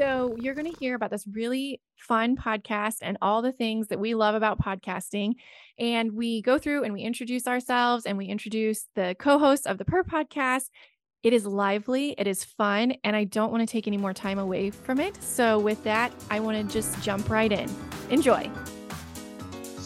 So, you're going to hear about this really fun podcast and all the things that we love about podcasting. And we go through and we introduce ourselves and we introduce the co hosts of the Purr podcast. It is lively, it is fun, and I don't want to take any more time away from it. So, with that, I want to just jump right in. Enjoy.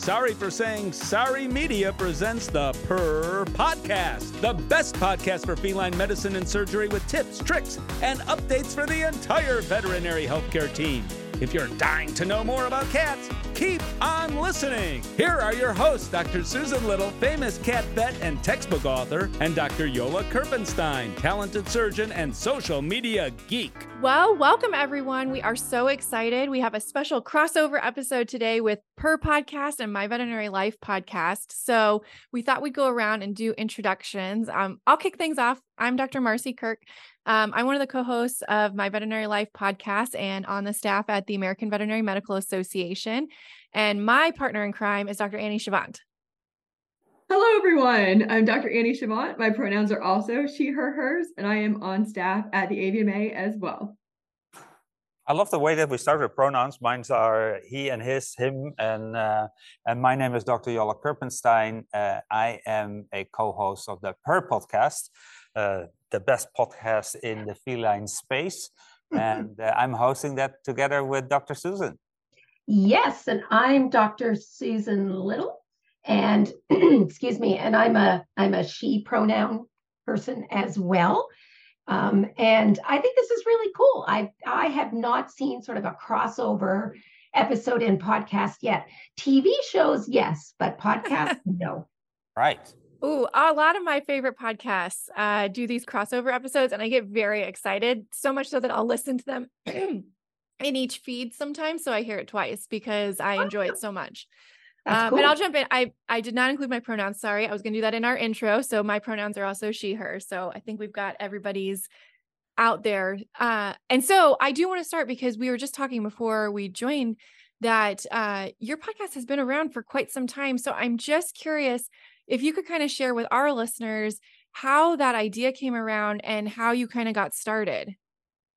Sorry for saying Sorry Media presents the Purr Podcast, the best podcast for feline medicine and surgery with tips, tricks, and updates for the entire veterinary healthcare team. If you're dying to know more about cats, keep on listening. Here are your hosts, Dr. Susan Little, famous cat vet and textbook author, and Dr. Jolle Kirpensteijn, talented surgeon and social media geek. Well, welcome everyone. We are so excited. We have a special crossover episode today with Purr Podcast and My Veterinary Life podcast. So we thought we'd go around and do introductions. Um, I'll kick things off. I'm Dr. Marci Kirk. Um, I'm one of the co hosts of my Veterinary Life podcast and on the staff at the American Veterinary Medical Association. And my partner in crime is Dr. Annie Chavent. Hello, everyone. I'm Dr. Annie Chavent. My pronouns are also she, her, hers, and I am on staff at the AVMA as well. I love the way that we start with pronouns. Mine are he and his, him, and uh, and my name is Dr. Jolle Kirpensteijn. Uh, I am a co-host of the Purr podcast, uh, the best podcast in the feline space. And uh, I'm hosting that together with Dr. Susan. Yes, and I'm Dr. Susan Little. And excuse me, and I'm a I'm a she pronoun person as well. Um, and I think this is really cool. I I have not seen sort of a crossover episode in podcast yet. TV shows, yes, but podcast, no. Right. Ooh, a lot of my favorite podcasts uh, do these crossover episodes, and I get very excited. So much so that I'll listen to them in each feed sometimes, so I hear it twice because I enjoy it so much. Um, cool. And I'll jump in. I I did not include my pronouns. Sorry, I was going to do that in our intro. So my pronouns are also she, her. So I think we've got everybody's out there. Uh, and so I do want to start because we were just talking before we joined that uh, your podcast has been around for quite some time. So I'm just curious if you could kind of share with our listeners how that idea came around and how you kind of got started.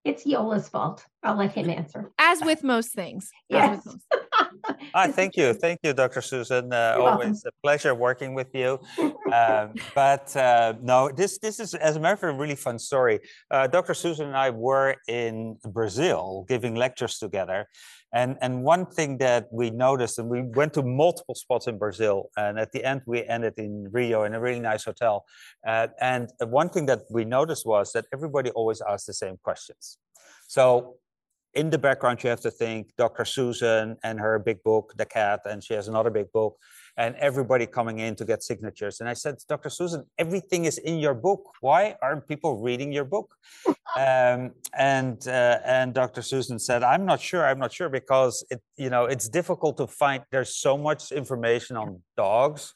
It's Jolle's fault. I'll let him answer. As with most things. Yes. Most Hi, thank you. Thank you, Dr. Susan. Uh, always welcome. a pleasure working with you. Um, but uh, no, this this is, as a matter of fact, a really fun story. Uh, Dr. Susan and I were in Brazil giving lectures together. And, and one thing that we noticed, and we went to multiple spots in Brazil, and at the end we ended in Rio in a really nice hotel. Uh, and one thing that we noticed was that everybody always asked the same questions. So in the background, you have to think Dr. Susan and her big book, The Cat, and she has another big book, and everybody coming in to get signatures. And I said, Dr. Susan, everything is in your book. Why aren't people reading your book? um, and uh, and Dr. Susan said, I'm not sure. I'm not sure because it, you know, it's difficult to find. There's so much information on dogs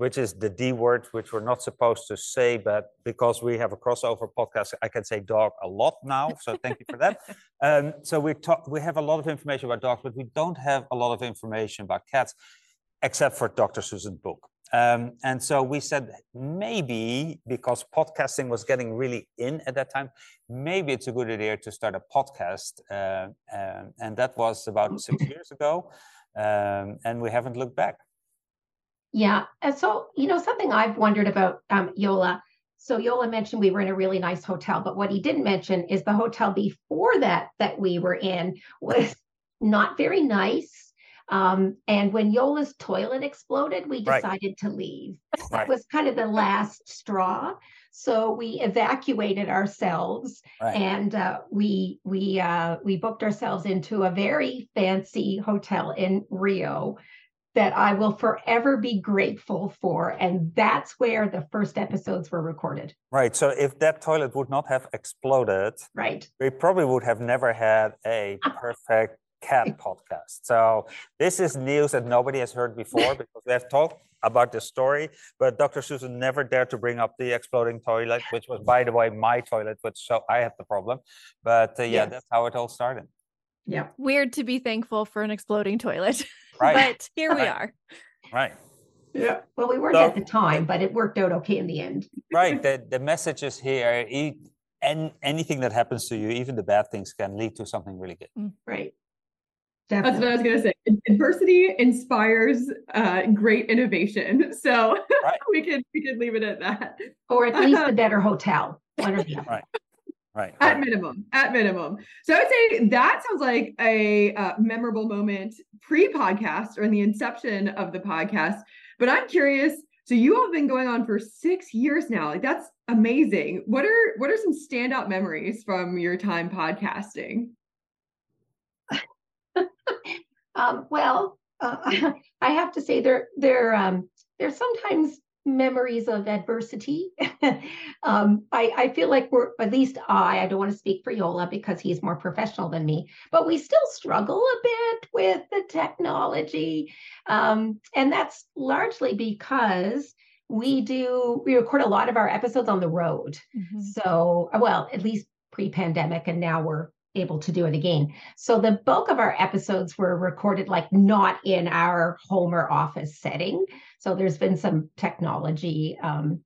which is the D word, which we're not supposed to say, but because we have a crossover podcast, I can say dog a lot now. So thank you for that. Um, so we talk, we have a lot of information about dogs, but we don't have a lot of information about cats, except for Dr. Susan's book. Um, and so we said maybe because podcasting was getting really in at that time, maybe it's a good idea to start a podcast. Uh, um, and that was about six years ago. Um, and we haven't looked back. Yeah. And so, you know, something I've wondered about um, Jolle. So Jolle mentioned we were in a really nice hotel, but what he didn't mention is the hotel before that that we were in was not very nice. Um, and when Jolle's toilet exploded, we decided right. to leave. Right. That was kind of the last straw. So we evacuated ourselves, right. and uh, we we uh, we booked ourselves into a very fancy hotel in Rio that I will forever be grateful for. And that's where the first episodes were recorded. Right. So if that toilet would not have exploded, right, we probably would have never had a perfect cat podcast. So this is news that nobody has heard before because we have talked about this story, but Dr. Susan never dared to bring up the exploding toilet, which was, by the way, my toilet, which so I had the problem. But uh, yeah, yes. that's how it all started. Yeah. Weird to be thankful for an exploding toilet. Right. but here we are. Right. Yeah. Well, we weren't so, at the time, but it worked out okay in the end. right. The the message is here. Eat and anything that happens to you, even the bad things, can lead to something really good. Mm, right. Definitely. That's what I was going to say. Adversity inspires uh, great innovation. So right. we could we could leave it at that. Or at least a better hotel. One or the other. Right. Right. At minimum, at minimum. So I would say that sounds like a uh, memorable moment pre-podcast or in the inception of the podcast. But I'm curious. So you all have been going on for six years now. Like that's amazing. What are what are some standout memories from your time podcasting? um, well, uh, I have to say there there um, there's sometimes memories of adversity. um, I, I, feel like we're, at least I, I don't want to speak for Jolle because he's more professional than me, but we still struggle a bit with the technology. Um, and that's largely because we do, we record a lot of our episodes on the road. Mm-hmm. So, well, at least pre pandemic, and now we're able to do it again. So the bulk of our episodes were recorded like not in our home or office setting. So there's been some technology um,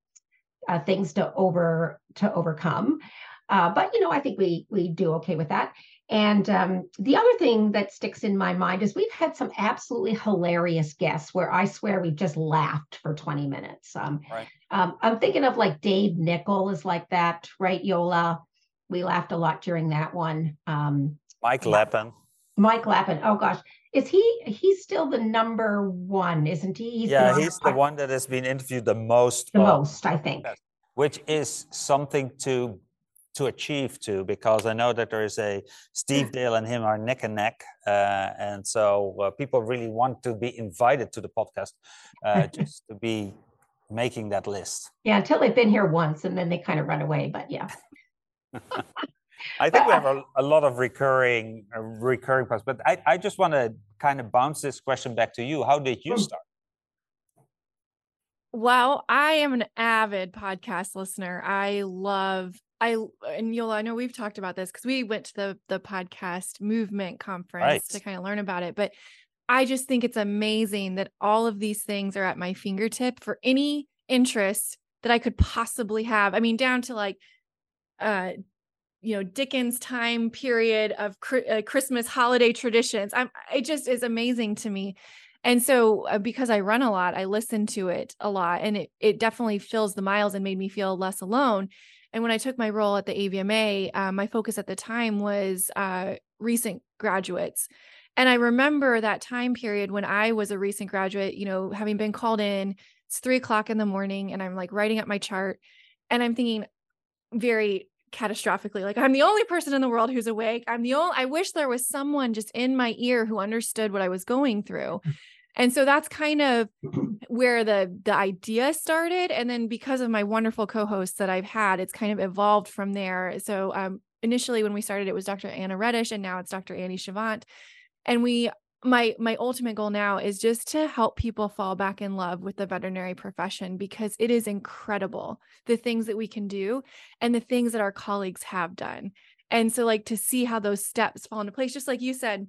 uh, things to over to overcome. Uh, but you know, I think we we do okay with that. And um, the other thing that sticks in my mind is we've had some absolutely hilarious guests where I swear we've just laughed for 20 minutes. Um, right. um, I'm thinking of like Dave Nichol is like that, right? Jolle we laughed a lot during that one. Um, Mike Lappin. Mike Lappin. Oh gosh, is he? He's still the number one, isn't he? He's yeah, the he's the one that has been interviewed the most. The most, I think. Which is something to to achieve to because I know that there is a Steve Dale and him are neck and neck, uh, and so uh, people really want to be invited to the podcast uh, just to be making that list. Yeah, until they've been here once and then they kind of run away. But yeah. I think we have a, a, lot of recurring uh, recurring parts, but I, I just want to kind of bounce this question back to you. How did you hmm. start? Well, I am an avid podcast listener. I love I and Jolle, I know we've talked about this because we went to the the podcast movement conference right. to kind of learn about it. But I just think it's amazing that all of these things are at my fingertip for any interest that I could possibly have. I mean, down to like uh you know Dickens time period of uh, Christmas holiday traditions. I'm it just is amazing to me. And so uh, because I run a lot, I listen to it a lot and it it definitely fills the miles and made me feel less alone. And when I took my role at the AVMA, uh, my focus at the time was uh, recent graduates. And I remember that time period when I was a recent graduate, you know, having been called in, it's three o'clock in the morning, and I'm like writing up my chart. And I'm thinking, very catastrophically. Like i'm the only person in the world who's awake. I'm the only i wish there was someone just in my ear who understood what i was going through. Mm. and so that's kind of where the the idea started. And then because of my wonderful co-hosts that i've had it's kind of evolved from there. So um initially when we started it was dr anna reddish and now it's dr annie Chavent. And we my my ultimate goal now is just to help people fall back in love with the veterinary profession because it is incredible the things that we can do and the things that our colleagues have done and so like to see how those steps fall into place just like you said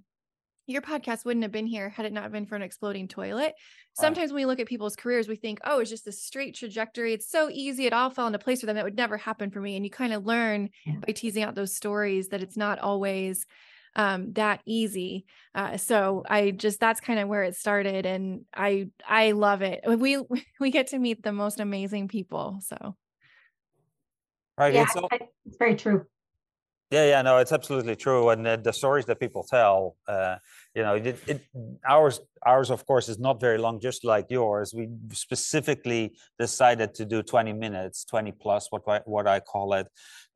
your podcast wouldn't have been here had it not been for an exploding toilet. Sometimes when we look at people's careers, we think, oh, it's just a straight trajectory. It's so easy. It all fell into place for them. That would never happen for me. And you kind of learn yeah. by teasing out those stories that it's not always um, that easy. Uh, so I just that's kind of where it started, and I I love it. We we get to meet the most amazing people. So right, yeah, it's, all, it's very true. Yeah, yeah, no, it's absolutely true, and uh, the stories that people tell, uh, you know, it, it, ours, ours, of course, is not very long, just like yours. We specifically decided to do 20 minutes, 20 plus, what I, what I call it,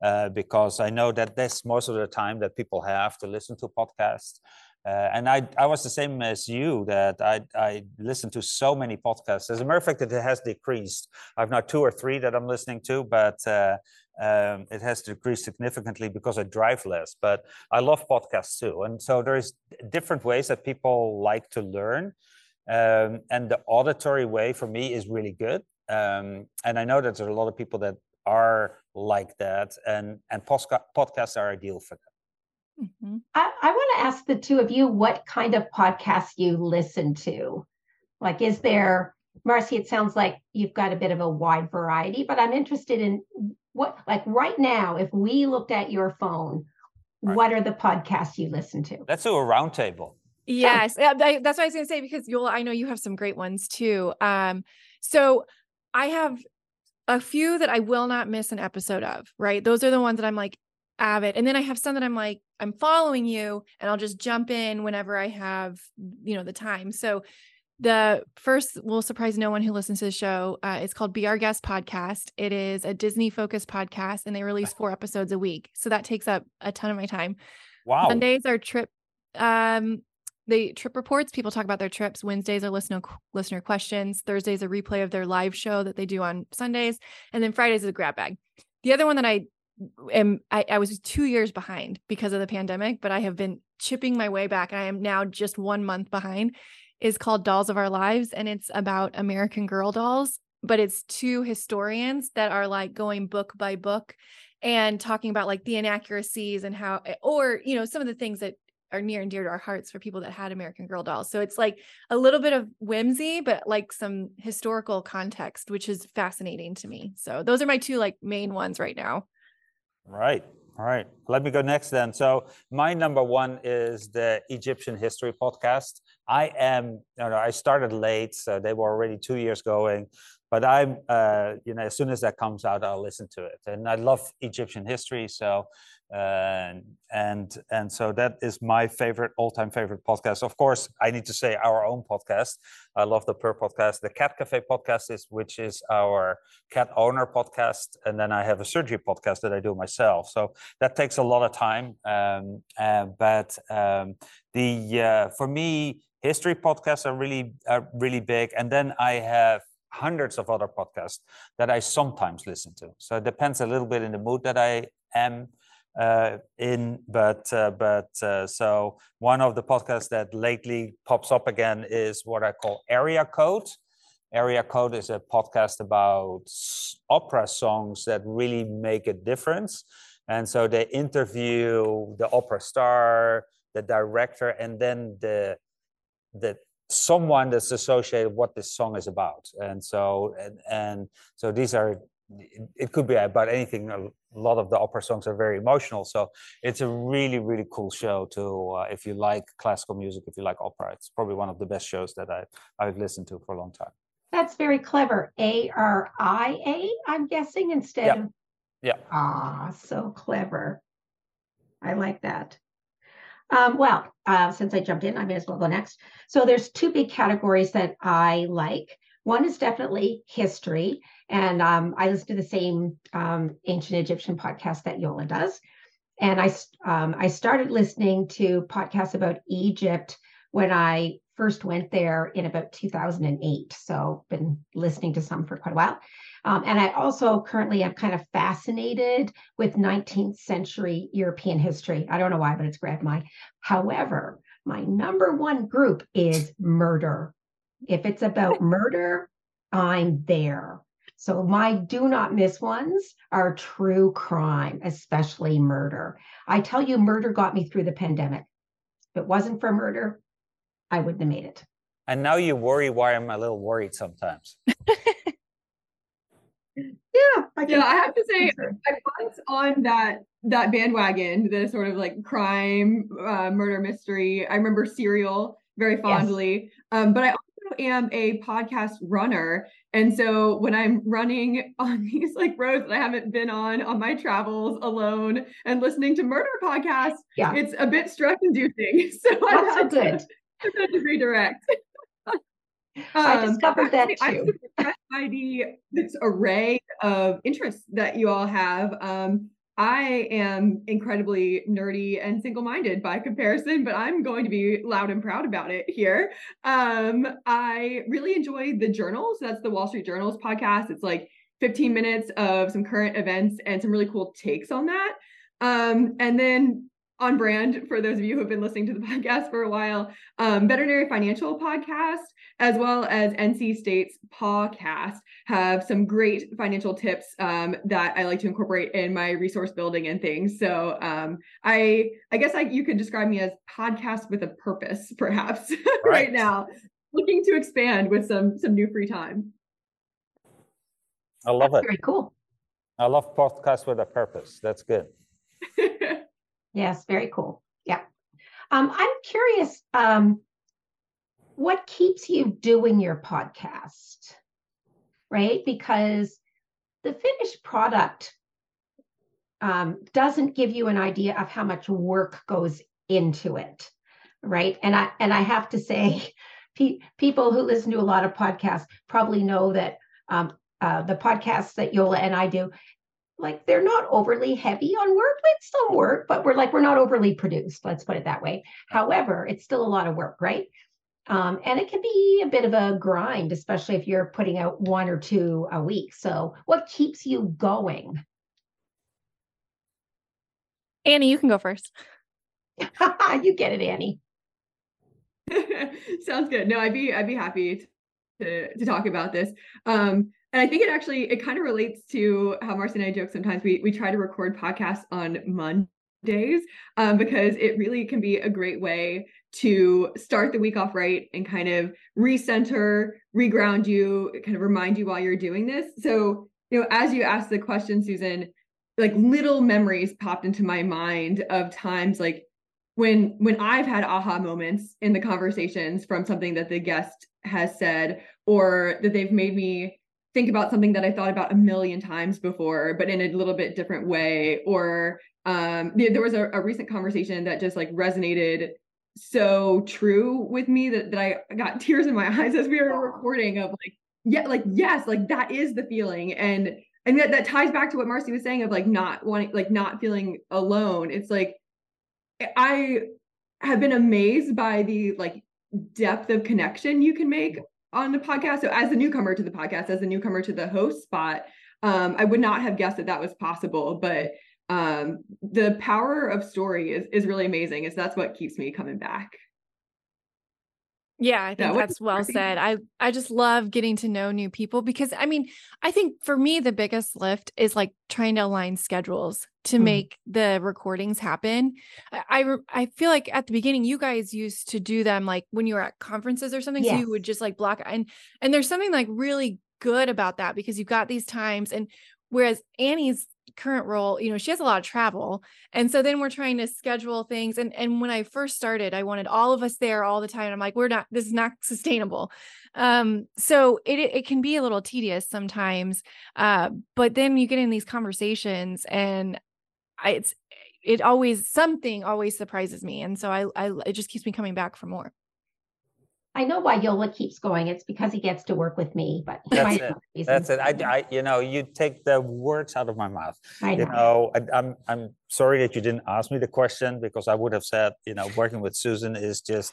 uh, because I know that that's most of the time that people have to listen to podcasts. Uh, and I, I was the same as you that I, I listen to so many podcasts. As a matter of fact, it has decreased. I've now two or three that I'm listening to, but uh, um, it has decreased significantly because I drive less. But I love podcasts too, and so there's different ways that people like to learn. Um, and the auditory way for me is really good. Um, and I know that there are a lot of people that are like that, and and posca- podcasts are ideal for them. Mm-hmm. I, I want to ask the two of you what kind of podcasts you listen to. Like, is there Marci, it sounds like you've got a bit of a wide variety, but I'm interested in what, like right now, if we looked at your phone, right. what are the podcasts you listen to? Let's do a roundtable. Yes, yeah, that's what I was going to say because Jolle, I know you have some great ones too. Um, so I have a few that I will not miss an episode of. Right, those are the ones that I'm like avid, and then I have some that I'm like I'm following you, and I'll just jump in whenever I have you know the time. So the first will surprise no one who listens to the show. Uh, it's called Be Our Guest Podcast. It is a Disney focused podcast, and they release four episodes a week. So that takes up a ton of my time. Wow. Mondays are trip um the trip reports. People talk about their trips. Wednesdays are listener listener questions. Thursdays a replay of their live show that they do on Sundays, and then Fridays is a grab bag. The other one that I am I, I was two years behind because of the pandemic, but I have been chipping my way back. I am now just one month behind is called Dolls of Our Lives, and it's about American Girl dolls. But it's two historians that are like going book by book and talking about like the inaccuracies and how, eh, or, you know, some of the things that are near and dear to our hearts for people that had American Girl dolls. So it's like a little bit of whimsy, but like some historical context, which is fascinating to me. So those are my two like main ones right now. Right. All right, let me go next then. So my number one is the Egyptian History podcast. I am, you know, I started late, so they were already two years going. But I'm, uh, you know, as soon as that comes out, I'll listen to it. And I love Egyptian history, so uh, and and so that is my favorite all-time favorite podcast of course i need to say our own podcast i love the purr podcast the cat cafe podcast is which is our cat owner podcast and then i have a surgery podcast that i do myself so that takes a lot of time um, uh, but um, the uh, for me history podcasts are really are really big. And then i have hundreds of other podcasts that i sometimes listen to. So it depends a little bit in the mood that i am uh, in, but uh, but uh, so one of the podcasts that lately pops up again is what I call Aria Code. Aria Code is a podcast about opera songs that really make a difference, and so they interview the opera star, the director, and then the the someone that's associated what this song is about and so and, and so these are it could be about anything. A lot of the opera songs are very emotional, so it's a really, really cool show. To uh, if you like classical music, if you like opera, it's probably one of the best shows that I I've listened to for a long time. That's very clever. A R I A, I'm guessing instead yeah. of yeah. Ah, so clever. I like that. Um, well, uh, since I jumped in, I may as well go next. So there's two big categories that I like. One is definitely history, and um, I listen to the same um, ancient Egyptian podcast that Jolle does. And I um, I started listening to podcasts about Egypt when I first went there in about 2008. So been listening to some for quite a while. Um, and I also currently am kind of fascinated with 19th century European history. I don't know why, but it's grabbed my. However, my number one group is murder. If it's about murder, I'm there. So my do not miss ones are true crime, especially murder. I tell you, murder got me through the pandemic. If it wasn't for murder, I wouldn't have made it. And now you worry why I'm a little worried sometimes. yeah, I yeah. I have to say, I was on that that bandwagon, the sort of like crime, uh, murder mystery. I remember Serial very fondly, yes. um, but I also am a podcast runner. And so when I'm running on these like roads that I haven't been on on my travels alone and listening to murder podcasts, yeah. it's a bit stress inducing. So I have to, to redirect. I um, discovered that too. I'm impressed by the this array of interests that you all have. Um, I am incredibly nerdy and single minded by comparison, but I'm going to be loud and proud about it here. Um, I really enjoy the journals. That's the Wall Street Journals podcast. It's like 15 minutes of some current events and some really cool takes on that. Um, and then on brand for those of you who have been listening to the podcast for a while, um, Veterinary Financial Podcast, as well as NC State's podcast, have some great financial tips um, that I like to incorporate in my resource building and things. So um, I, I guess I, you could describe me as podcast with a purpose, perhaps right, right now. looking to expand with some some new free time. I love That's it. Very cool. I love podcasts with a purpose. That's good. Yes, very cool. Yeah. Um, I'm curious, um, what keeps you doing your podcast? Right? Because the finished product um, doesn't give you an idea of how much work goes into it. Right. And I and I have to say, pe- people who listen to a lot of podcasts probably know that um, uh, the podcasts that Yola and I do, like they're not overly heavy on work. It's some work, but we're like we're not overly produced. Let's put it that way. However, it's still a lot of work, right? Um, and it can be a bit of a grind, especially if you're putting out one or two a week. So, what keeps you going? Annie, you can go first. you get it, Annie. Sounds good. No, I'd be I'd be happy to to talk about this. Um, and I think it actually it kind of relates to how Marci and I joke sometimes. We we try to record podcasts on Mondays um, because it really can be a great way to start the week off right and kind of recenter, reground you, kind of remind you while you're doing this. So, you know, as you asked the question, Susan, like little memories popped into my mind of times like when when I've had aha moments in the conversations from something that the guest has said or that they've made me think about something that I thought about a million times before, but in a little bit different way. Or um, there was a, a recent conversation that just like resonated so true with me that, that I got tears in my eyes as we were recording of like, yeah, like, yes, like that is the feeling. And and that, that ties back to what Marci was saying of like not wanting, like not feeling alone. It's like I have been amazed by the like depth of connection you can make on the podcast. So as a newcomer to the podcast, as a newcomer to the host spot, um, I would not have guessed that that was possible, but um, the power of story is, is really amazing. Is that's what keeps me coming back. Yeah, I think what- that's well said. I I just love getting to know new people because I mean, I think for me the biggest lift is like trying to align schedules to Mhm. make the recordings happen. I I, I feel like at the beginning you guys used to do them like when you were at conferences or something so you would just like block and and there's something like really good about that because you've got these times and whereas Annie's current role, you know, she has a lot of travel. And so then we're trying to schedule things. And and when I first started, I wanted all of us there all the time. I'm like, we're not, this is not sustainable. Um, so it it can be a little tedious sometimes. Uh, but then you get in these conversations and I, it's it always something always surprises me. And so I I it just keeps me coming back for more. I know why Jolle keeps going. It's because he gets to work with me, but That's it. reasons. That's it. I, I, you know, you take the words out of my mouth. I You know. know, I, I'm, I'm sorry that you didn't ask me the question because I would have said, you know, working with Susan is just,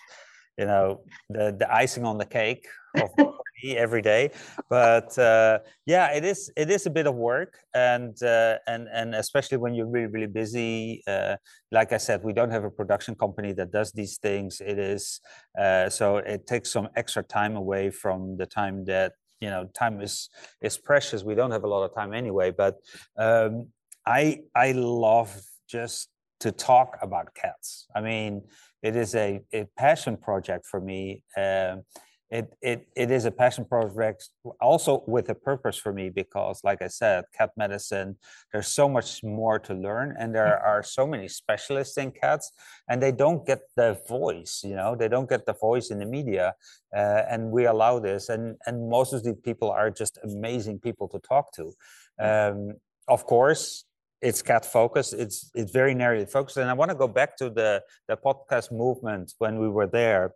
you know, the the icing on the cake of me every day. But uh, yeah, it is it is a bit of work, and uh, and and especially when you're really really busy. Uh, like I said, we don't have a production company that does these things. It is uh, so it takes some extra time away from the time that you know time is is precious. We don't have a lot of time anyway. But um, I I love just to talk about cats. I mean, it is a, a passion project for me. Um, it, it it is a passion project also with a purpose for me because like i said cat medicine there's so much more to learn and there are so many specialists in cats and they don't get the voice you know they don't get the voice in the media uh, and we allow this and and most of these people are just amazing people to talk to um, of course it's cat focused it's it's very narrowly focused. And i want to go back to the the podcast movement when we were there.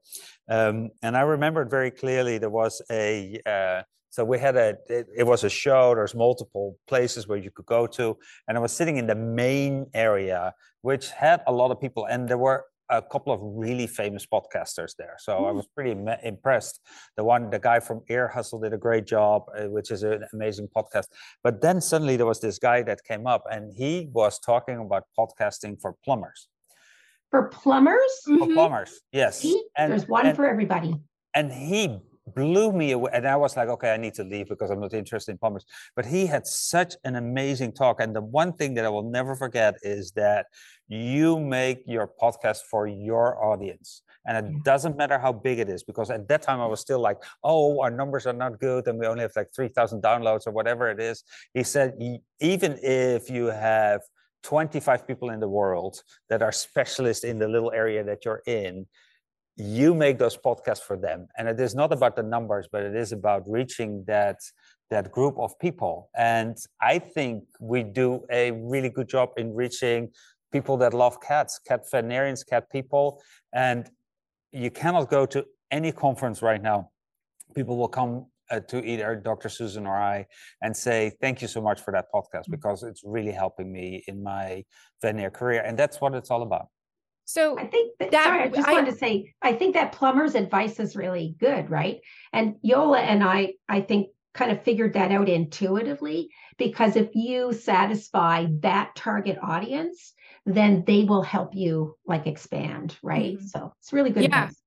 Um, and i remembered very clearly there was a uh, so we had a it, it was a show there's multiple places where you could go to. And i was sitting in the main area which had a lot of people and there were a couple of really famous podcasters there so i was pretty ma- impressed the one the guy from ear hustle did a great job uh, which is an amazing podcast but then suddenly there was this guy that came up and he was talking about podcasting for plumbers. For plumbers, For Mhm. plumbers, yes. see, And, there's one and, for everybody. and he blew me away. And I was like, okay, I need to leave because I'm not interested in plumbers. But he had such an amazing talk. And the one thing that I will never forget is that you make your podcast for your audience. And it doesn't matter how big it is, because at that time I was still like, oh, our numbers are not good and we only have like 3,000 downloads or whatever it is. He said, even if you have 25 people in the world that are specialists in the little area that you're in, you make those podcasts for them. And it is not about the numbers but it is about reaching that that group of people. And i think we do a really good job in reaching people that love cats cat veterinarians cat people. And you cannot go to any conference right now. People will come uh, to either dr susan or i and say thank you so much for that podcast mm. because it's really helping me in my veterinary career. And that's what it's all about so I think that, that sorry, I just I, wanted to say, I think that plumber's advice is really good, right? And Jolle and I, I think, kind of figured that out intuitively because if you satisfy that target audience, then they will help you like expand, right? Mm-hmm. So it's really good. Yeah, advice.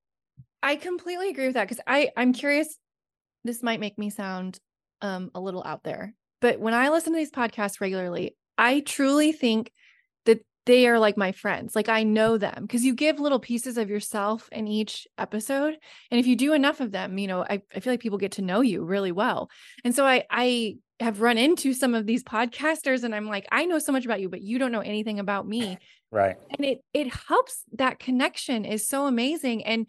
I completely agree with that because I I'm curious. This might make me sound um a little out there, but when I listen to these podcasts regularly, I truly think they are like my friends. Like I know them because you give little pieces of yourself in each episode. And if you do enough of them, you know, I, I feel like people get to know you really well. And so I I have run into some of these podcasters and I'm like, I know so much about you, but you don't know anything about me. Right. And it it helps that connection is so amazing. And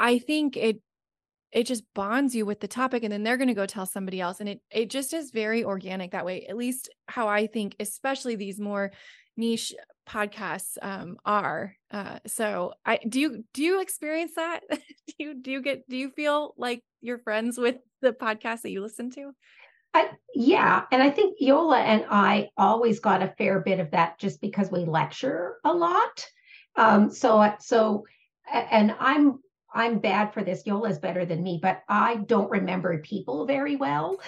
I think it it just bonds you with the topic and then they're going to go tell somebody else and it it just is very organic that way at least how i think especially these more niche podcasts um, are. Uh, so I do you do you experience that? do you do you get do you feel like you're friends with the podcast that you listen to? I, yeah, and I think Jolle and I always got a fair bit of that just because we lecture a lot. Um, so so and I'm I'm bad for this. Jolle's better than me, but I don't remember people very well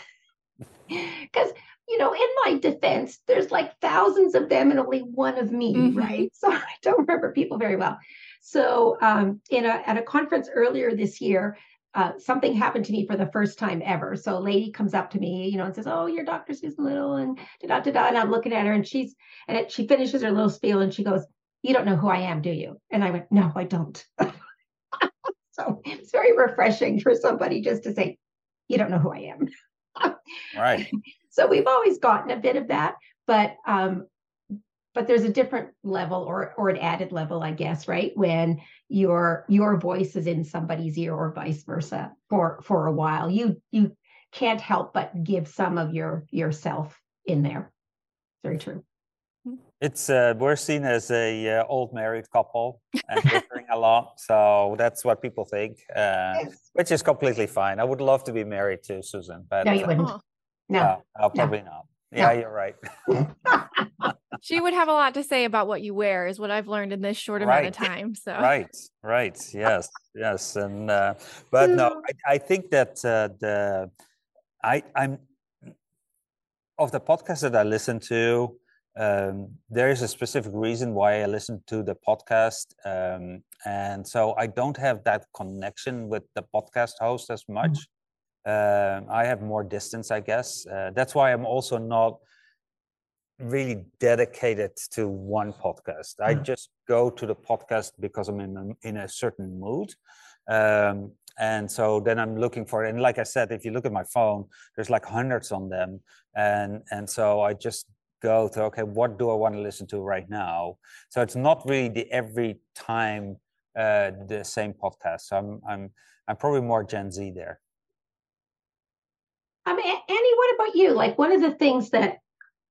because you know, in my defense, there's like thousands of them and only one of me, mm-hmm. right? So I don't remember people very well. So um, in a, at a conference earlier this year, uh, something happened to me for the first time ever. So a lady comes up to me, you know, and says, "Oh, you're Dr. Susan Little," and da da da. And I'm looking at her, and she's and it, she finishes her little spiel, and she goes, "You don't know who I am, do you?" And I went, "No, I don't." so it's very refreshing for somebody just to say, "You don't know who I am." right. So we've always gotten a bit of that, but um, but there's a different level or or an added level, I guess, right? When your your voice is in somebody's ear or vice versa for for a while. You you can't help but give some of your yourself in there. Very true. It's uh, we're seen as a uh, old married couple and differing a lot, so that's what people think, uh, yes. which is completely fine. I would love to be married to Susan, but no, you wouldn't. No, uh, probably no. not. Yeah, no. you're right. she would have a lot to say about what you wear, is what I've learned in this short amount of time. So right, right, yes, yes, and uh, but no, I, I think that uh, the I I'm of the podcast that I listen to. Um, there is a specific reason why I listen to the podcast, um, and so I don't have that connection with the podcast host as much. Mm-hmm uh, I have more distance, I guess. Uh, that's why I'm also not really dedicated to one podcast. I mm. just go to the podcast because I'm in a, in a certain mood. Um, and so then I'm looking for it. And like I said, if you look at my phone, there's like hundreds on them. And, and so I just go to, okay, what do I want to listen to right now? So it's not really the every time uh, the same podcast. So I'm, I'm, I'm probably more Gen Z there. Um, Annie, what about you? Like one of the things that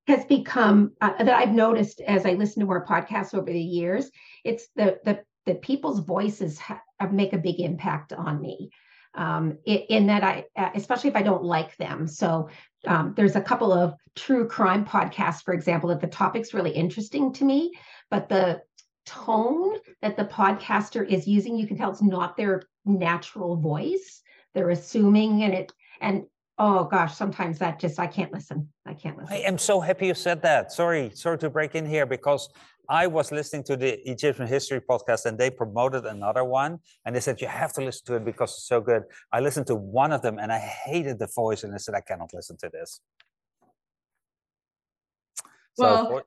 has become uh, that I've noticed as I listen to more podcasts over the years, it's the the the people's voices ha- make a big impact on me. Um, in, in, that I, uh, especially if I don't like them. So um, there's a couple of true crime podcasts, for example, that the topic's really interesting to me, but the tone that the podcaster is using, you can tell it's not their natural voice. They're assuming, and it and oh gosh, sometimes that just I can't listen. I can't listen. I am so happy you said that. Sorry, sorry to break in here because I was listening to the Egyptian history podcast and they promoted another one and they said you have to listen to it because it's so good. I listened to one of them and I hated the voice and I said I cannot listen to this. Well, so for-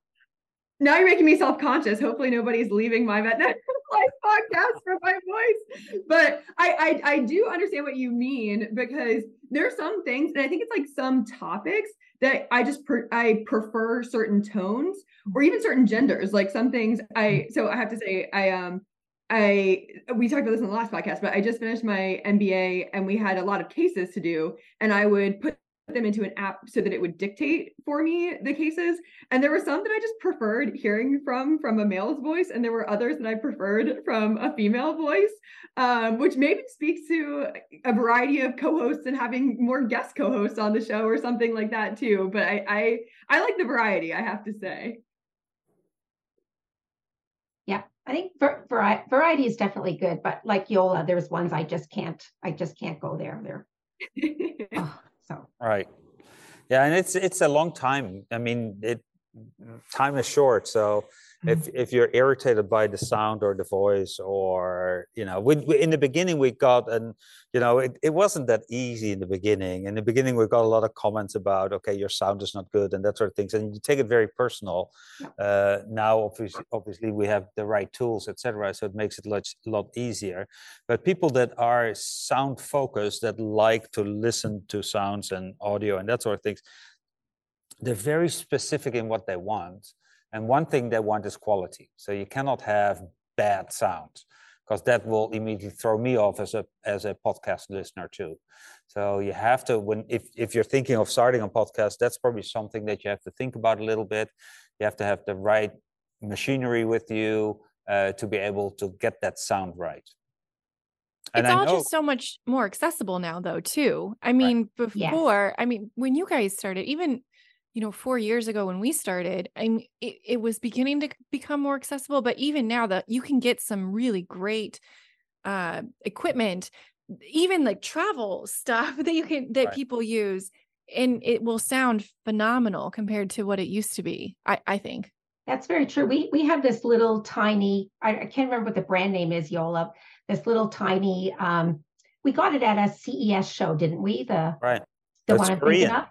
now you're making me self-conscious. Hopefully nobody's leaving my vet life podcast for my voice. But I, I I do understand what you mean because there are some things, and I think it's like some topics that I just per, I prefer certain tones or even certain genders. Like some things I so I have to say I um I we talked about this in the last podcast, but I just finished my MBA and we had a lot of cases to do, and I would put them into an app so that it would dictate for me the cases. And there were some that i just preferred hearing from from a male's voice and there were others that i preferred from a female voice um, which maybe speaks to a variety of co-hosts and having more guest co-hosts on the show or something like that too. But i i, I like the variety i have to say. Yeah i think variety is definitely good but like Jolle there's ones i just can't i just can't go there there oh. So right, yeah, and it's it's a long time. I mean, it time is short, so if mm-hmm. if you're irritated by the sound or the voice or you know we, we, in the beginning we got and you know it, it wasn't that easy in the beginning. In the beginning we got a lot of comments about okay your sound is not good and that sort of things and you take it very personal. Uh, now obviously obviously we have the right tools etc so it makes it a lot, lot easier. But people that are sound focused that like to listen to sounds and audio and that sort of things they're very specific in what they want and one thing they want is quality. So you cannot have bad sound because that will immediately throw me off as a as a podcast listener too. So you have to when if if you're thinking of starting a podcast, that's probably something that you have to think about a little bit. You have to have the right machinery with you uh, to be able to get that sound right. And it's I all know, just so much more accessible now, though, too. I mean, right. before, yes. I mean, when you guys started, even you know, four years ago when we started, I mean, it, it was beginning to become more accessible. But even now, that you can get some really great uh, equipment, even like travel stuff that you can that right. people use, and it will sound phenomenal compared to what it used to be. I, I think that's very true. We we have this little tiny. I, I can't remember what the brand name is, Jolle. This little tiny. um We got it at a CES show, didn't we? The right. The That's one I'm Korean. thinking of.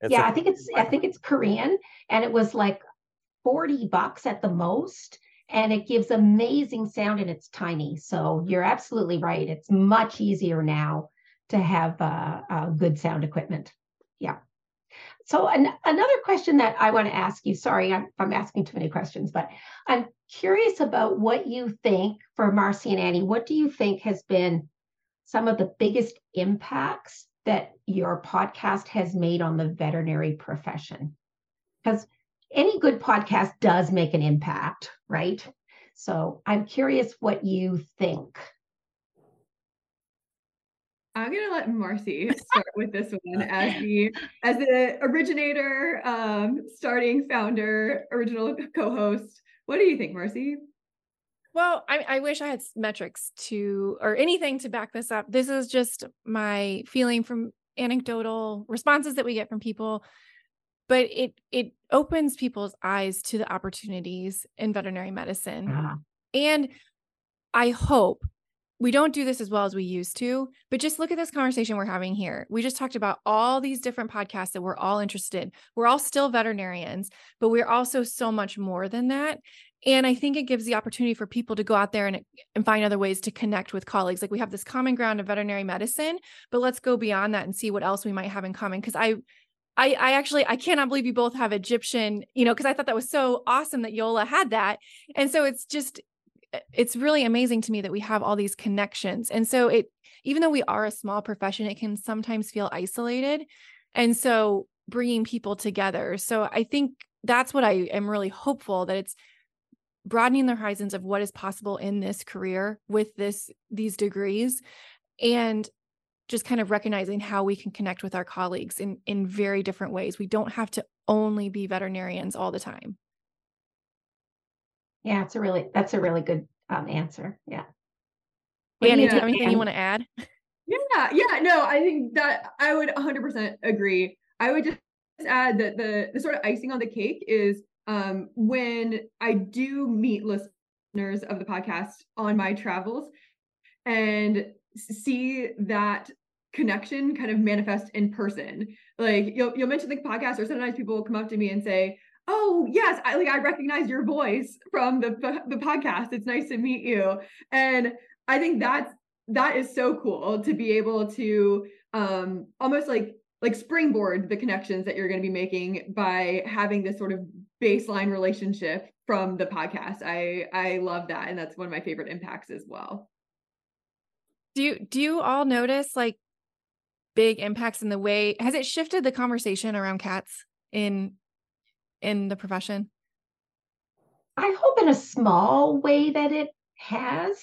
It's yeah, a- I think it's I think it's Korean, and it was like forty bucks at the most, and it gives amazing sound, and it's tiny. So you're absolutely right. It's much easier now to have uh, uh, good sound equipment. Yeah. So an, another question that I want to ask you. Sorry, I'm, I'm asking too many questions, but I'm curious about what you think for Marci and Annie. What do you think has been some of the biggest impacts that your podcast has made on the veterinary profession? Because any good podcast does make an impact, right? So I'm curious what you think. I'm gonna let Marci start with this one as the as the originator, um, starting founder, original co-host. What do you think, Marci? Well, I, I wish I had metrics to or anything to back this up. This is just my feeling from anecdotal responses that we get from people. But it it opens people's eyes to the opportunities in veterinary medicine. Uh-huh. And I hope we don't do this as well as we used to, but just look at this conversation we're having here. We just talked about all these different podcasts that we're all interested in. We're all still veterinarians, but we're also so much more than that. And I think it gives the opportunity for people to go out there and, and find other ways to connect with colleagues. Like we have this common ground of veterinary medicine, but let's go beyond that and see what else we might have in common. Cause I, I, I actually I cannot believe you both have Egyptian, you know, because I thought that was so awesome that Jolle had that. And so it's just Uh, it's really amazing to me that we have all these connections. And so it even though we are a small profession, it can sometimes feel isolated. And so bringing people together. So I think that's what I am really hopeful that it's broadening the horizons of what is possible in this career with this these degrees and just kind of recognizing how we can connect with our colleagues in in very different ways we don't have to only be veterinarians all the time yeah it's a really that's a really good um, answer yeah. Annie yeah, do you have anything you want to add? Yeah yeah no i think that i would 100% agree. I would just add that the the sort of icing on the cake is um, when I do meet listeners of the podcast on my travels and see that connection kind of manifest in person. Like you'll you'll mention the podcast, or sometimes people will come up to me and say, "Oh yes, I like I recognize your voice from the the podcast. It's nice to meet you." And I think that's that is so cool to be able to um almost like like springboard the connections that you're going to be making by having this sort of baseline relationship from the podcast. I I love that and that's one of my favorite impacts as well. Do you do you all notice like big impacts in the way has it shifted the conversation around cats in in the profession? I hope in a small way that it has.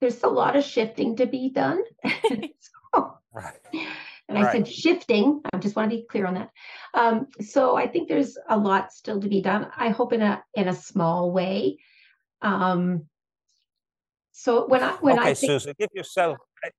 There's a lot of shifting to be done. so, right. And I said shifting. I just want to be clear on that. Um, so I think there's a lot still to be done. I hope in a in a small way. Um, so when I when okay, I think, Susan, give yourself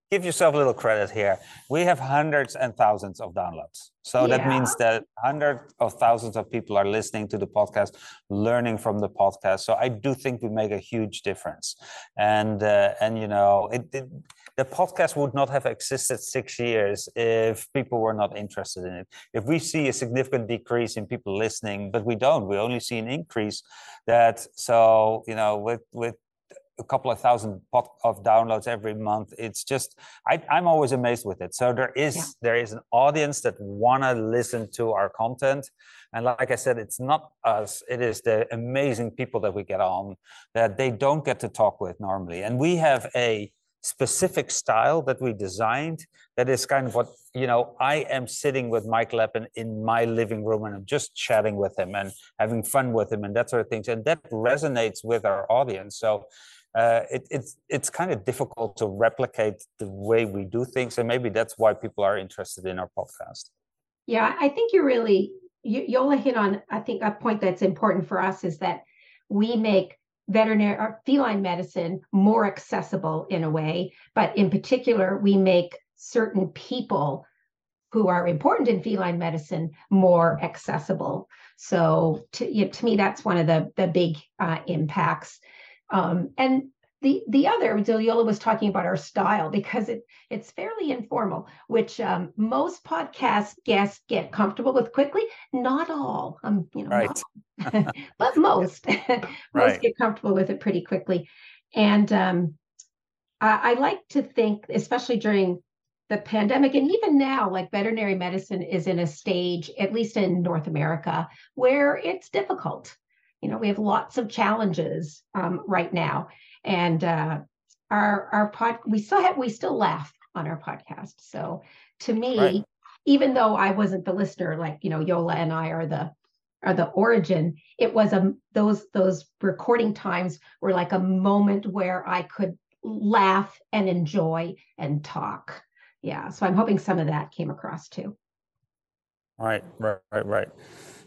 give yourself a little credit here. We have hundreds and thousands of downloads. So yeah. that means that hundreds of thousands of people are listening to the podcast, learning from the podcast. So I do think we make a huge difference. And uh, and you know, it, it, the podcast would not have existed six years if people were not interested in it. If we see a significant decrease in people listening, but we don't, we only see an increase. That so you know, with with a couple of thousand pot of downloads every month. It's just I, am always amazed with it. So there is yeah. there is an audience that wanna listen to our content. And like I said, it's not us, it is the amazing people that we get on that they don't get to talk with normally. And we have a specific style that we designed that is kind of what you know i am sitting with mike lappin in my living room and i'm just chatting with him and having fun with him and that sort of things and that resonates with our audience so uh, it, it's it's kind of difficult to replicate the way we do things, and maybe that's why people are interested in our podcast. Yeah, I think you're really you, Jolle hit on. I think a point that's important for us is that we make veterinary or feline medicine more accessible in a way, but in particular, we make certain people who are important in feline medicine more accessible. So to, you know, to me, that's one of the the big uh, impacts. Um, and the the other, Jolle was talking about our style because it it's fairly informal, which um, most podcast guests get comfortable with quickly. Not all, um, you know, right. but most most right. get comfortable with it pretty quickly. And um, I, I like to think, especially during the pandemic and even now like veterinary medicine is in a stage at least in north america where it's difficult you know we have lots of challenges um, right now. And uh, our our pod we still have we still laugh on our podcast. So to me right. even though i wasn't the listener like you know jolle and i are the are the origin it was a those those recording times were like a moment where i could laugh and enjoy and talk. Yeah so i'm hoping some of that came across too. Right right right right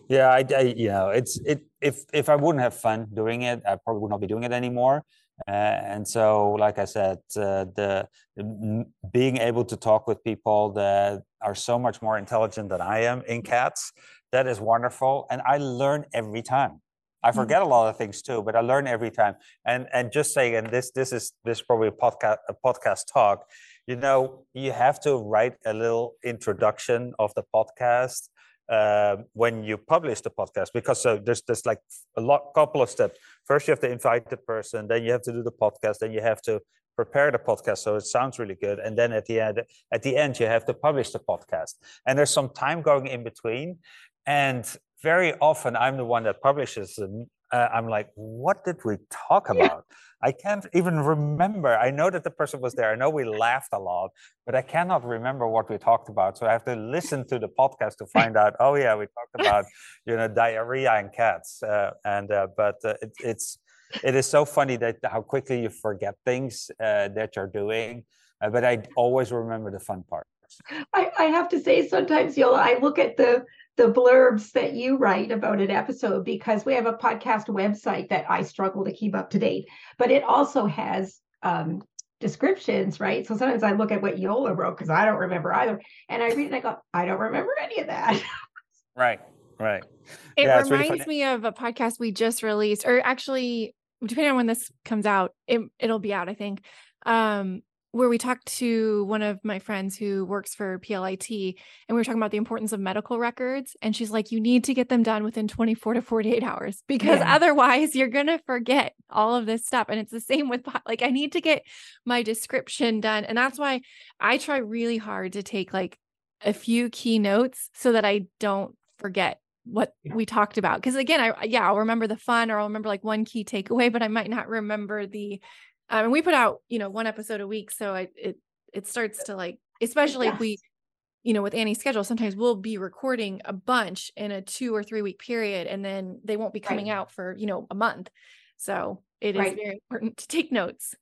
yeah, I, I, you know, it's it. If if I wouldn't have fun doing it, I probably would not be doing it anymore. Uh, and so, like I said, uh, the, the being able to talk with people that are so much more intelligent than I am in cats, that is wonderful, and I learn every time. I mm-hmm. forget a lot of things too, but I learn every time. And and just saying, and this this is this is probably a podcast a podcast talk. You know, you have to write a little introduction of the podcast uh, when you publish the podcast because so there's there's like a lot couple of steps. First you have to invite the person then you have to do the podcast then you have to prepare the podcast so it sounds really good. And then at the end at the end you have to publish the podcast. And there's some time going in between. And very often i'm the one that publishes them uh, i'm like what did we talk about yeah. I can't even remember. I know that the person was there. I know we laughed a lot, but I cannot remember what we talked about. So I have to listen to the podcast to find out. Oh yeah, we talked about you know diarrhea in cats. Uh, and uh, but uh, it, it's it is so funny that how quickly you forget things uh, that you're doing. Uh, but I always remember the fun parts. I, I have to say sometimes, Jolle, I look at the the blurbs that you write about an episode because we have a podcast website that I struggle to keep up to date, but it also has um, descriptions, right? So sometimes I look at what Jolle wrote because I don't remember either, and I read and I go, I don't remember any of that. Right. right. It yeah, reminds really me of a podcast we just released, or actually, depending on when this comes out, it, it'll be out, I think. Um, where we talked to one of my friends who works for PLIT and we were talking about the importance of medical records and she's like you need to get them done within 24 to 48 hours because yeah. otherwise you're going to forget all of this stuff and it's the same with like I need to get my description done and that's why I try really hard to take like a few key notes so that I don't forget what yeah. we talked about because again I yeah I'll remember the fun or I'll remember like one key takeaway but I might not remember the um, and we put out you know one episode a week so I, it it starts to like especially yes. if we you know with annie's schedule sometimes we'll be recording a bunch in a two or three week period and then they won't be coming right. out for you know a month so it right. is very important to take notes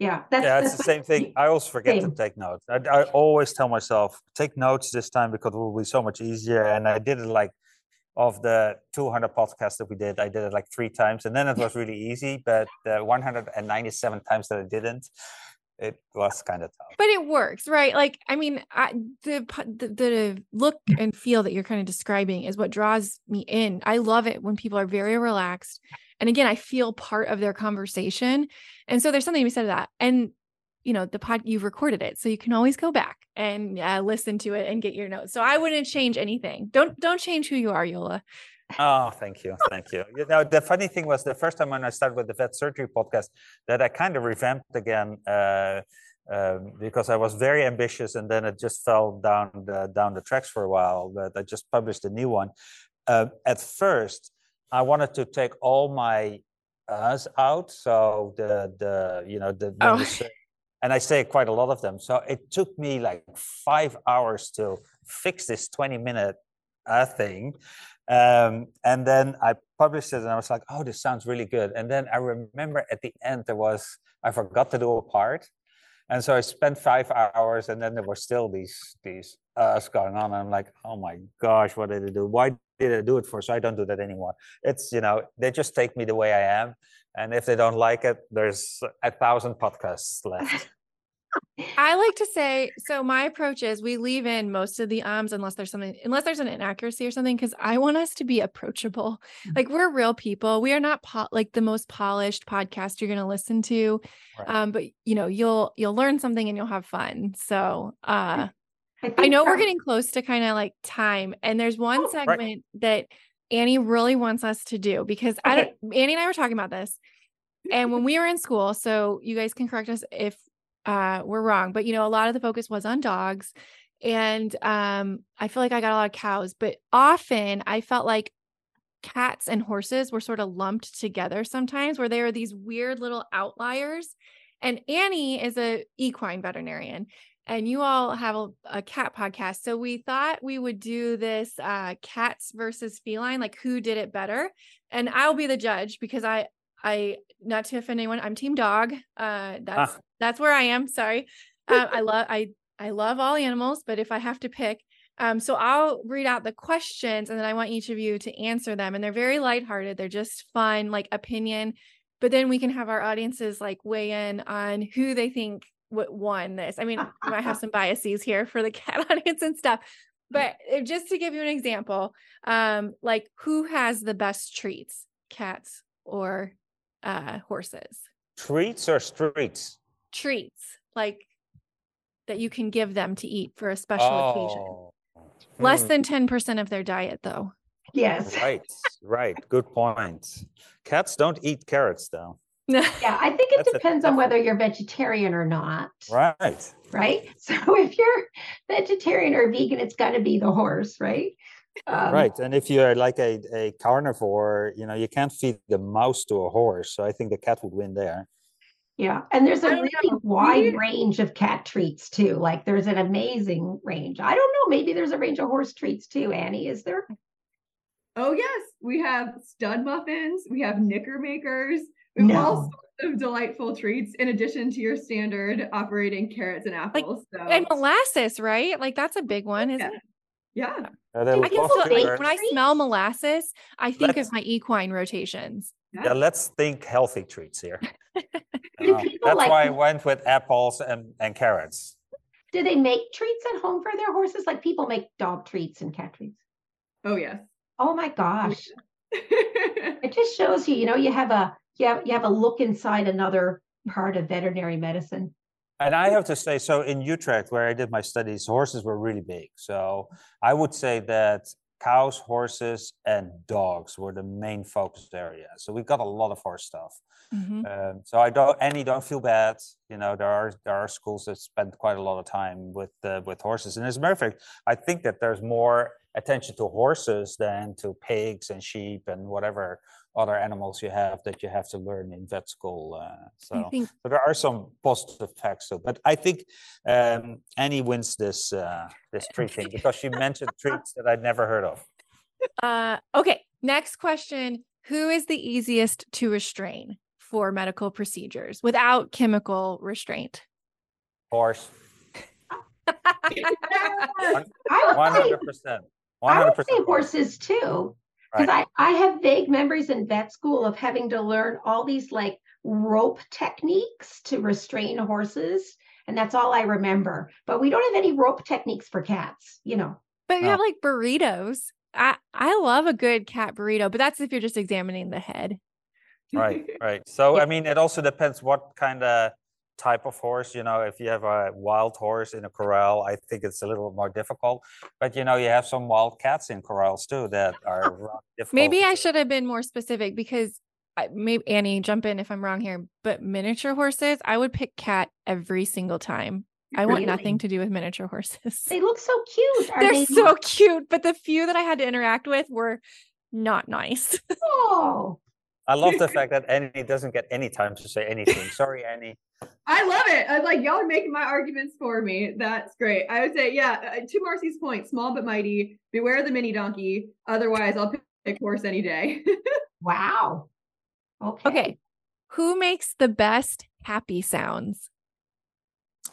yeah that's, yeah it's the same thing i always forget same. to take notes I, I always tell myself take notes this time because it will be so much easier and i did it like of the 200 podcasts that we did, I did it like three times, and then it was really easy. But the 197 times that I didn't, it was kind of tough. But it works, right? Like, I mean, I, the, the the look and feel that you're kind of describing is what draws me in. I love it when people are very relaxed, and again, I feel part of their conversation, and so there's something to be said to that. And you know the pod you've recorded it so you can always go back and uh, listen to it and get your notes so i wouldn't change anything don't don't change who you are jolle oh thank you thank you you know the funny thing was the first time when i started with the vet surgery podcast that i kind of revamped again uh, uh, because I was very ambitious, and then it just fell down the, down the tracks for a while. But I just published a new one. Uh, at first, I wanted to take all my us out, so the the you know the oh and I say quite a lot of them. So it took me like five hours to fix this 20 minute uh, thing. Um, and then I published it and I was like, oh, this sounds really good. And then I remember at the end, there was, I forgot to do a part. And so I spent five hours and then there were still these, these us going on. And I'm like, oh my gosh, what did I do? Why did I do it for? So I don't do that anymore. It's, you know, they just take me the way I am. And if they don't like it, there's a thousand podcasts left. I like to say so. My approach is we leave in most of the ums unless there's something, unless there's an inaccuracy or something, because I want us to be approachable. Mm-hmm. Like we're real people. We are not po- like the most polished podcast you're going to listen to, right. um, but you know you'll you'll learn something and you'll have fun. So uh, I, I know we're getting close to kind of like time, and there's one oh, segment right. that Annie really wants us to do because okay. I don't. Annie and I were talking about this. And when we were in school, so you guys can correct us if uh, we're wrong. But you know, a lot of the focus was on dogs. And um, I feel like I got a lot of cows, but often I felt like cats and horses were sort of lumped together sometimes where they are these weird little outliers. And Annie is a equine veterinarian and you all have a, a, cat podcast. So we thought we would do this uh, cats versus feline, like who did it better. And I'll be the judge because I I not to offend anyone, I'm team dog. Uh that's ah. that's where I am. Sorry. Uh, I love I I love all animals, but if I have to pick, um, so I'll read out the questions and then I want each of you to answer them. And they're very lighthearted. They're just fun, like opinion. But then we can have our audiences like weigh in on who they think what won this. I mean, I might have some biases here for the cat audience and stuff. But just to give you an example, um, like who has the best treats, cats or uh, horses. Treats or streets? Treats, like that you can give them to eat for a special oh. occasion. Less hmm. than 10% of their diet, though. Yes. Right, right. Good point. Cats don't eat carrots, though. yeah, I think it That's depends on whether you're vegetarian or not. Right. Right. So if you're vegetarian or vegan, it's got to be the horse, right? Um, right, and if you're like a, a carnivore, you know you can't feed the mouse to a horse, so I think the cat would win there. Yeah, and there's a really know. wide range of cat treats too. Like there's an amazing range. I don't know, maybe there's a range of horse treats too. Annie, is there? Oh yes, we have stud muffins, we have Nicker Makers, we have no. all sorts of delightful treats in addition to your standard operating carrots and apples. Like, so. And molasses, right? Like that's a big one, isn't yeah. it? Yeah. I can feel, like, when I smell molasses, I think let's, of my equine rotations. Yeah, let's think healthy treats here. uh, that's like, why I went with apples and, and carrots. Do they make treats at home for their horses? Like people make dog treats and cat treats. Oh yes. Oh my gosh. it just shows you, you know, you have a you have you have a look inside another part of veterinary medicine. And I have to say, so in Utrecht, where I did my studies, horses were really big. So I would say that cows, horses, and dogs were the main focus area. So we got a lot of horse stuff. Mm-hmm. Um, so I don't any don't feel bad. You know, there are there are schools that spend quite a lot of time with uh, with horses. And as a matter of fact, I think that there's more attention to horses than to pigs and sheep and whatever other animals you have that you have to learn in vet school. Uh, so, think, so, there are some positive facts too. But I think um, Annie wins this uh, this treat thing because she mentioned treats that I'd never heard of. Uh, okay, next question: Who is the easiest to restrain for medical procedures without chemical restraint? Horse. One hundred percent. I would say horses too. Because right. I, I have vague memories in vet school of having to learn all these like rope techniques to restrain horses. And that's all I remember. But we don't have any rope techniques for cats, you know. But you have like burritos. I, I love a good cat burrito, but that's if you're just examining the head. Right, right. So yeah. I mean it also depends what kind of type of horse. You know, if you have a wild horse in a corral, I think it's a little more difficult. But you know, you have some wild cats in corrals too that are difficult. Maybe I should have been more specific because I, maybe Annie, jump in if I'm wrong here. But miniature horses, I would pick cat every single time. I really? want nothing to do with miniature horses. They look so cute. Are They're they so cute, but the few that I had to interact with were not nice. Oh. I love the fact that Annie doesn't get any time to say anything. Sorry, Annie. I love it. I like y'all are making my arguments for me. That's great. I would say, yeah, uh, to Marci's point, small but mighty. Beware the mini donkey. Otherwise, I'll pick horse any day. wow. Okay. Okay. Who makes the best happy sounds?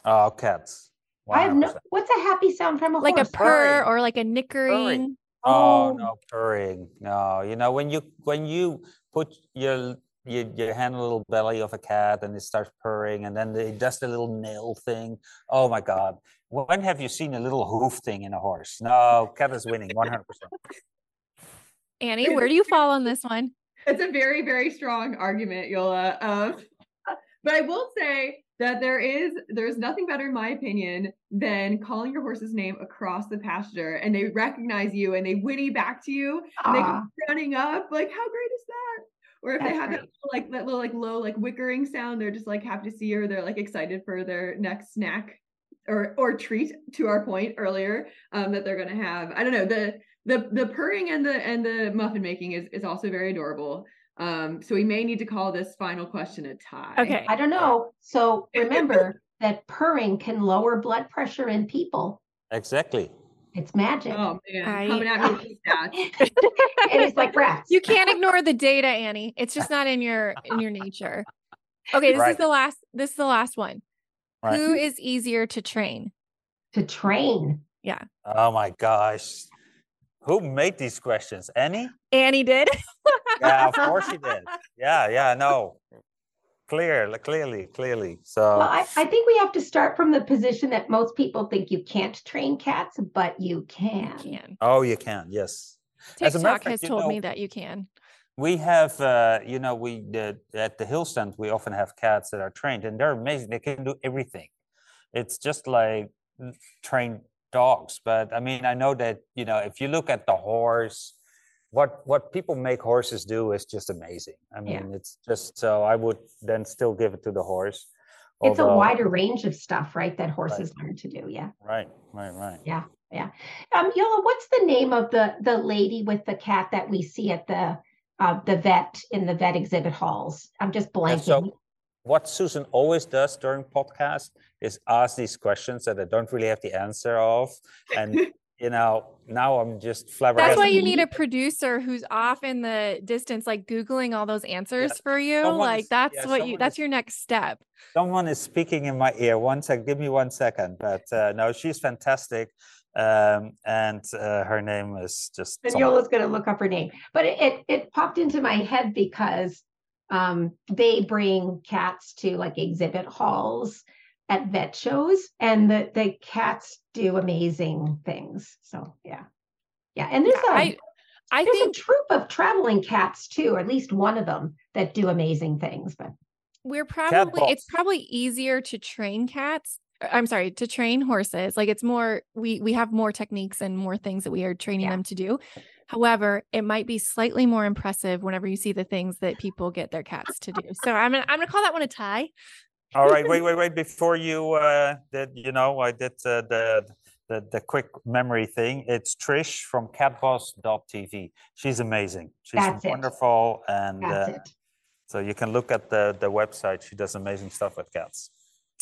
Oh, cats. 100%. I have no. What's a happy sound from a horse. like horse? a purr or like a nickering? Purring. Oh, oh no, purring. No, you know when you when you put your you, you hand a little belly of a cat and it starts purring and then it does the little nail thing. Oh my God. When have you seen a little hoof thing in a horse? No, cat is winning 100%. Annie, where do you fall on this one? It's a very, very strong argument, Jolle. Um, but I will say that there is there's nothing better in my opinion than calling your horse's name across the pasture and they recognize you and they whinny back to you and they come running up like how great is that or if That's they have that like that little like low like wickering sound, they're just like happy to see her. They're like excited for their next snack or or treat. To our point earlier, um, that they're gonna have. I don't know the the the purring and the and the muffin making is is also very adorable. Um, so we may need to call this final question a tie. Okay, I don't know. So remember that purring can lower blood pressure in people. Exactly. It's magic. Oh man, I, coming at me with stats. it's like rats. You can't ignore the data, Annie. It's just not in your in your nature. Okay, this right. is the last. This is the last one. Right. Who is easier to train? To train. Yeah. Oh my gosh. Who made these questions? Annie? Annie did. yeah, of course she did. Yeah, yeah, no clear clearly clearly so well, I, I, think we have to start from the position that most people think you can't train cats but you can you can oh you can yes tiktok fact, has told know, me that you can we have uh, you know we the, at the hill stand we often have cats that are trained and they're amazing they can do everything it's just like trained dogs but i mean i know that you know if you look at the horse what what people make horses do is just amazing. I mean, yeah. it's just so I would then still give it to the horse. It's although, a wider range of stuff, right? That horses right. learn to do. Yeah. Right. Right. Right. Yeah. Yeah. Um, Jolle, what's the name of the the lady with the cat that we see at the uh, the vet in the vet exhibit halls? I'm just blanking. So what Susan always does during podcast is ask these questions that I don't really have the answer of, and you know, now I'm just flabbergasted. That's why you need a producer who's off in the distance, like Googling all those answers yeah. for you. Someone like that's yeah, what you, that's is, your next step. Someone is speaking in my ear. One sec, give me one second. But uh, no, she's fantastic. Um, and uh, her name is just. And Jolle's going to look up her name. But it, it, it popped into my head because um, they bring cats to like exhibit halls at vet shows and the, the cats do amazing things. So yeah. Yeah. And there's yeah, a, I, I There's think a troop of traveling cats too, or at least one of them that do amazing things. But we're probably it's probably easier to train cats. uh, I'm sorry, to train horses. Like it's more we we have more techniques and more things that we are training Yeah. them to do. However, it might be slightly more impressive whenever you see the things that people get their cats to do. So I'm gonna I'm gonna call that one a tie. All right, wait, wait, wait. Before you uh, did, you know, I did uh, the, the the quick memory thing. It's Trish from catboss.tv. She's amazing. She's That's it. wonderful. And that's uh, it. so you can look at the, the website. She does amazing stuff with cats.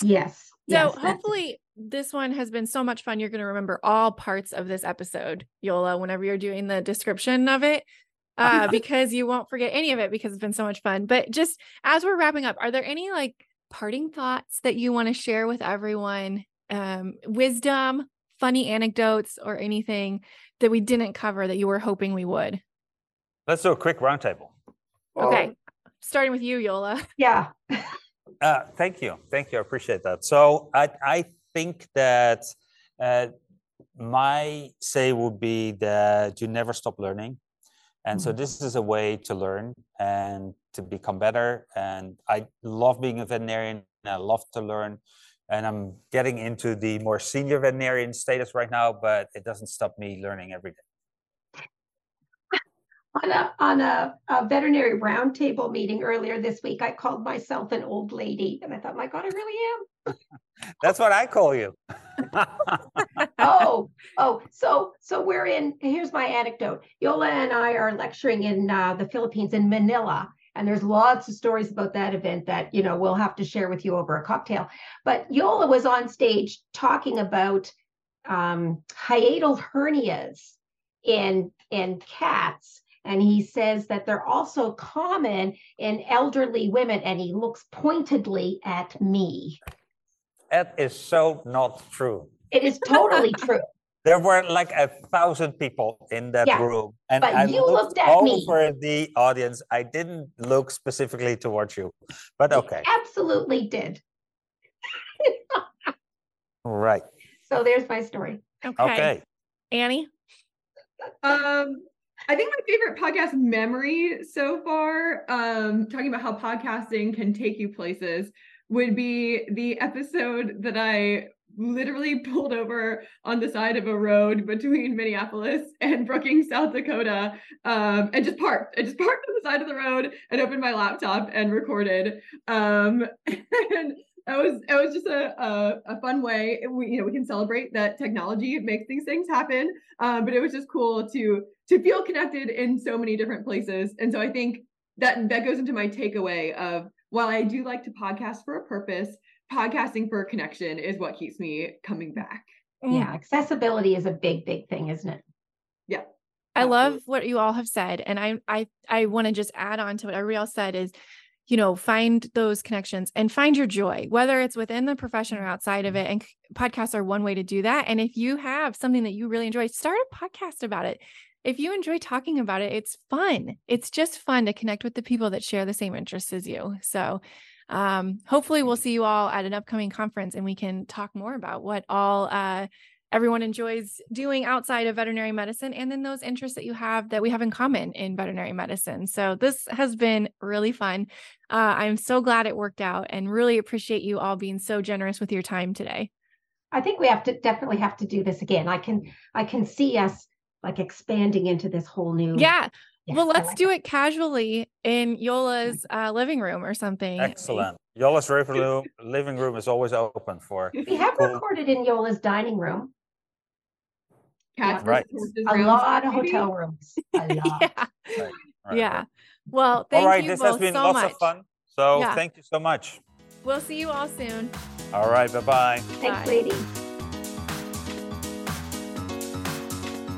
Yes. So yes, hopefully this one has been so much fun. You're going to remember all parts of this episode, Jolle, whenever you're doing the description of it, uh, because you won't forget any of it because it's been so much fun. But just as we're wrapping up, are there any like parting thoughts that you want to share with everyone? Um, wisdom, funny anecdotes, or anything that we didn't cover that you were hoping we would? Let's do a quick roundtable. Okay. Starting with you, Jolle. Yeah. Uh, thank you. Thank you. I appreciate that. So I, I think that uh, my say would be that you never stop learning. And so Mhm. this is a way to learn and to become better. And I love being a veterinarian. And I love to learn. And I'm getting into the more senior veterinarian status right now, but it doesn't stop me learning every day. On a on a, a veterinary roundtable meeting earlier this week, I called myself an old lady, and I thought, my God, I really am. That's what I call you. oh, oh, so so we're in. Here's my anecdote. Jolle and I are lecturing in uh, the Philippines in Manila, and there's lots of stories about that event that you know we'll have to share with you over a cocktail. But Jolle was on stage talking about um, hiatal hernias in in cats. And he says that they're also common in elderly women, and he looks pointedly at me. that is so not true. It is totally true. There were like a thousand people in that Yeah, room, and but I you looked looked at me. over the audience. I didn't look specifically towards you, but He okay, absolutely did. right, So there's my story. Okay. okay. Annie. Um, I think my favorite podcast memory so far, um, talking about how podcasting can take you places, would be the episode that I literally pulled over on the side of a road between Minneapolis and Brookings, South Dakota, um, and just parked. I just parked on the side of the road and opened my laptop and recorded. Um, and it was it was just a, a a fun way. We you know we can celebrate that technology makes these things happen. Um, but it was just cool to to feel connected in so many different places. And so I think that that goes into my takeaway of while I do like to podcast for a purpose, podcasting for a connection is what keeps me coming back. Yeah, accessibility is a big, big thing, isn't it? Yeah. I love what you all have said. And I I I want to just add on to what everybody else said is, you know, find those connections and find your joy, whether it's within the profession or outside of it. And podcasts are one way to do that. And if you have something that you really enjoy, start a podcast about it. If you enjoy talking about it, it's fun. It's just fun to connect with the people that share the same interests as you. So um, hopefully we'll see you all at an upcoming conference and we can talk more about what all uh, everyone enjoys doing outside of veterinary medicine and then those interests that you have that we have in common in veterinary medicine. So this has been really fun. Uh, I'm so glad it worked out and really appreciate you all being so generous with your time today. I think we have to definitely have to do this again. I can I can see us like expanding into this whole new. Yeah. Yes, well, let's like do that. it casually in Jolle's uh, living room or something. Excellent. Jolle's living room, living room is always open for. We have Cool. recorded in Jolle's dining room. Cats Right. versus horses A rounds, lot of maybe? hotel rooms. A lot. yeah. Right, right, yeah. right. Well, thank All right, you this both has been so lots much. of fun. So Yeah. thank you so much. We'll see you all soon. All right, bye bye. Thanks, Bye. ladies.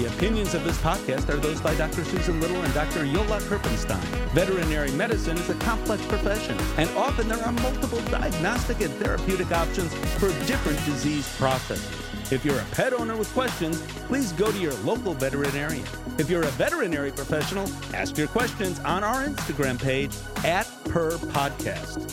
The opinions of this podcast are those by Dr. Susan Little and Dr. Jolle Kirpensteijn. Veterinary medicine is a complex profession, and often there are multiple diagnostic and therapeutic options for different disease processes. If you're a pet owner with questions, please go to your local veterinarian. If you're a veterinary professional, ask your questions on our Instagram page at Purr Podcast.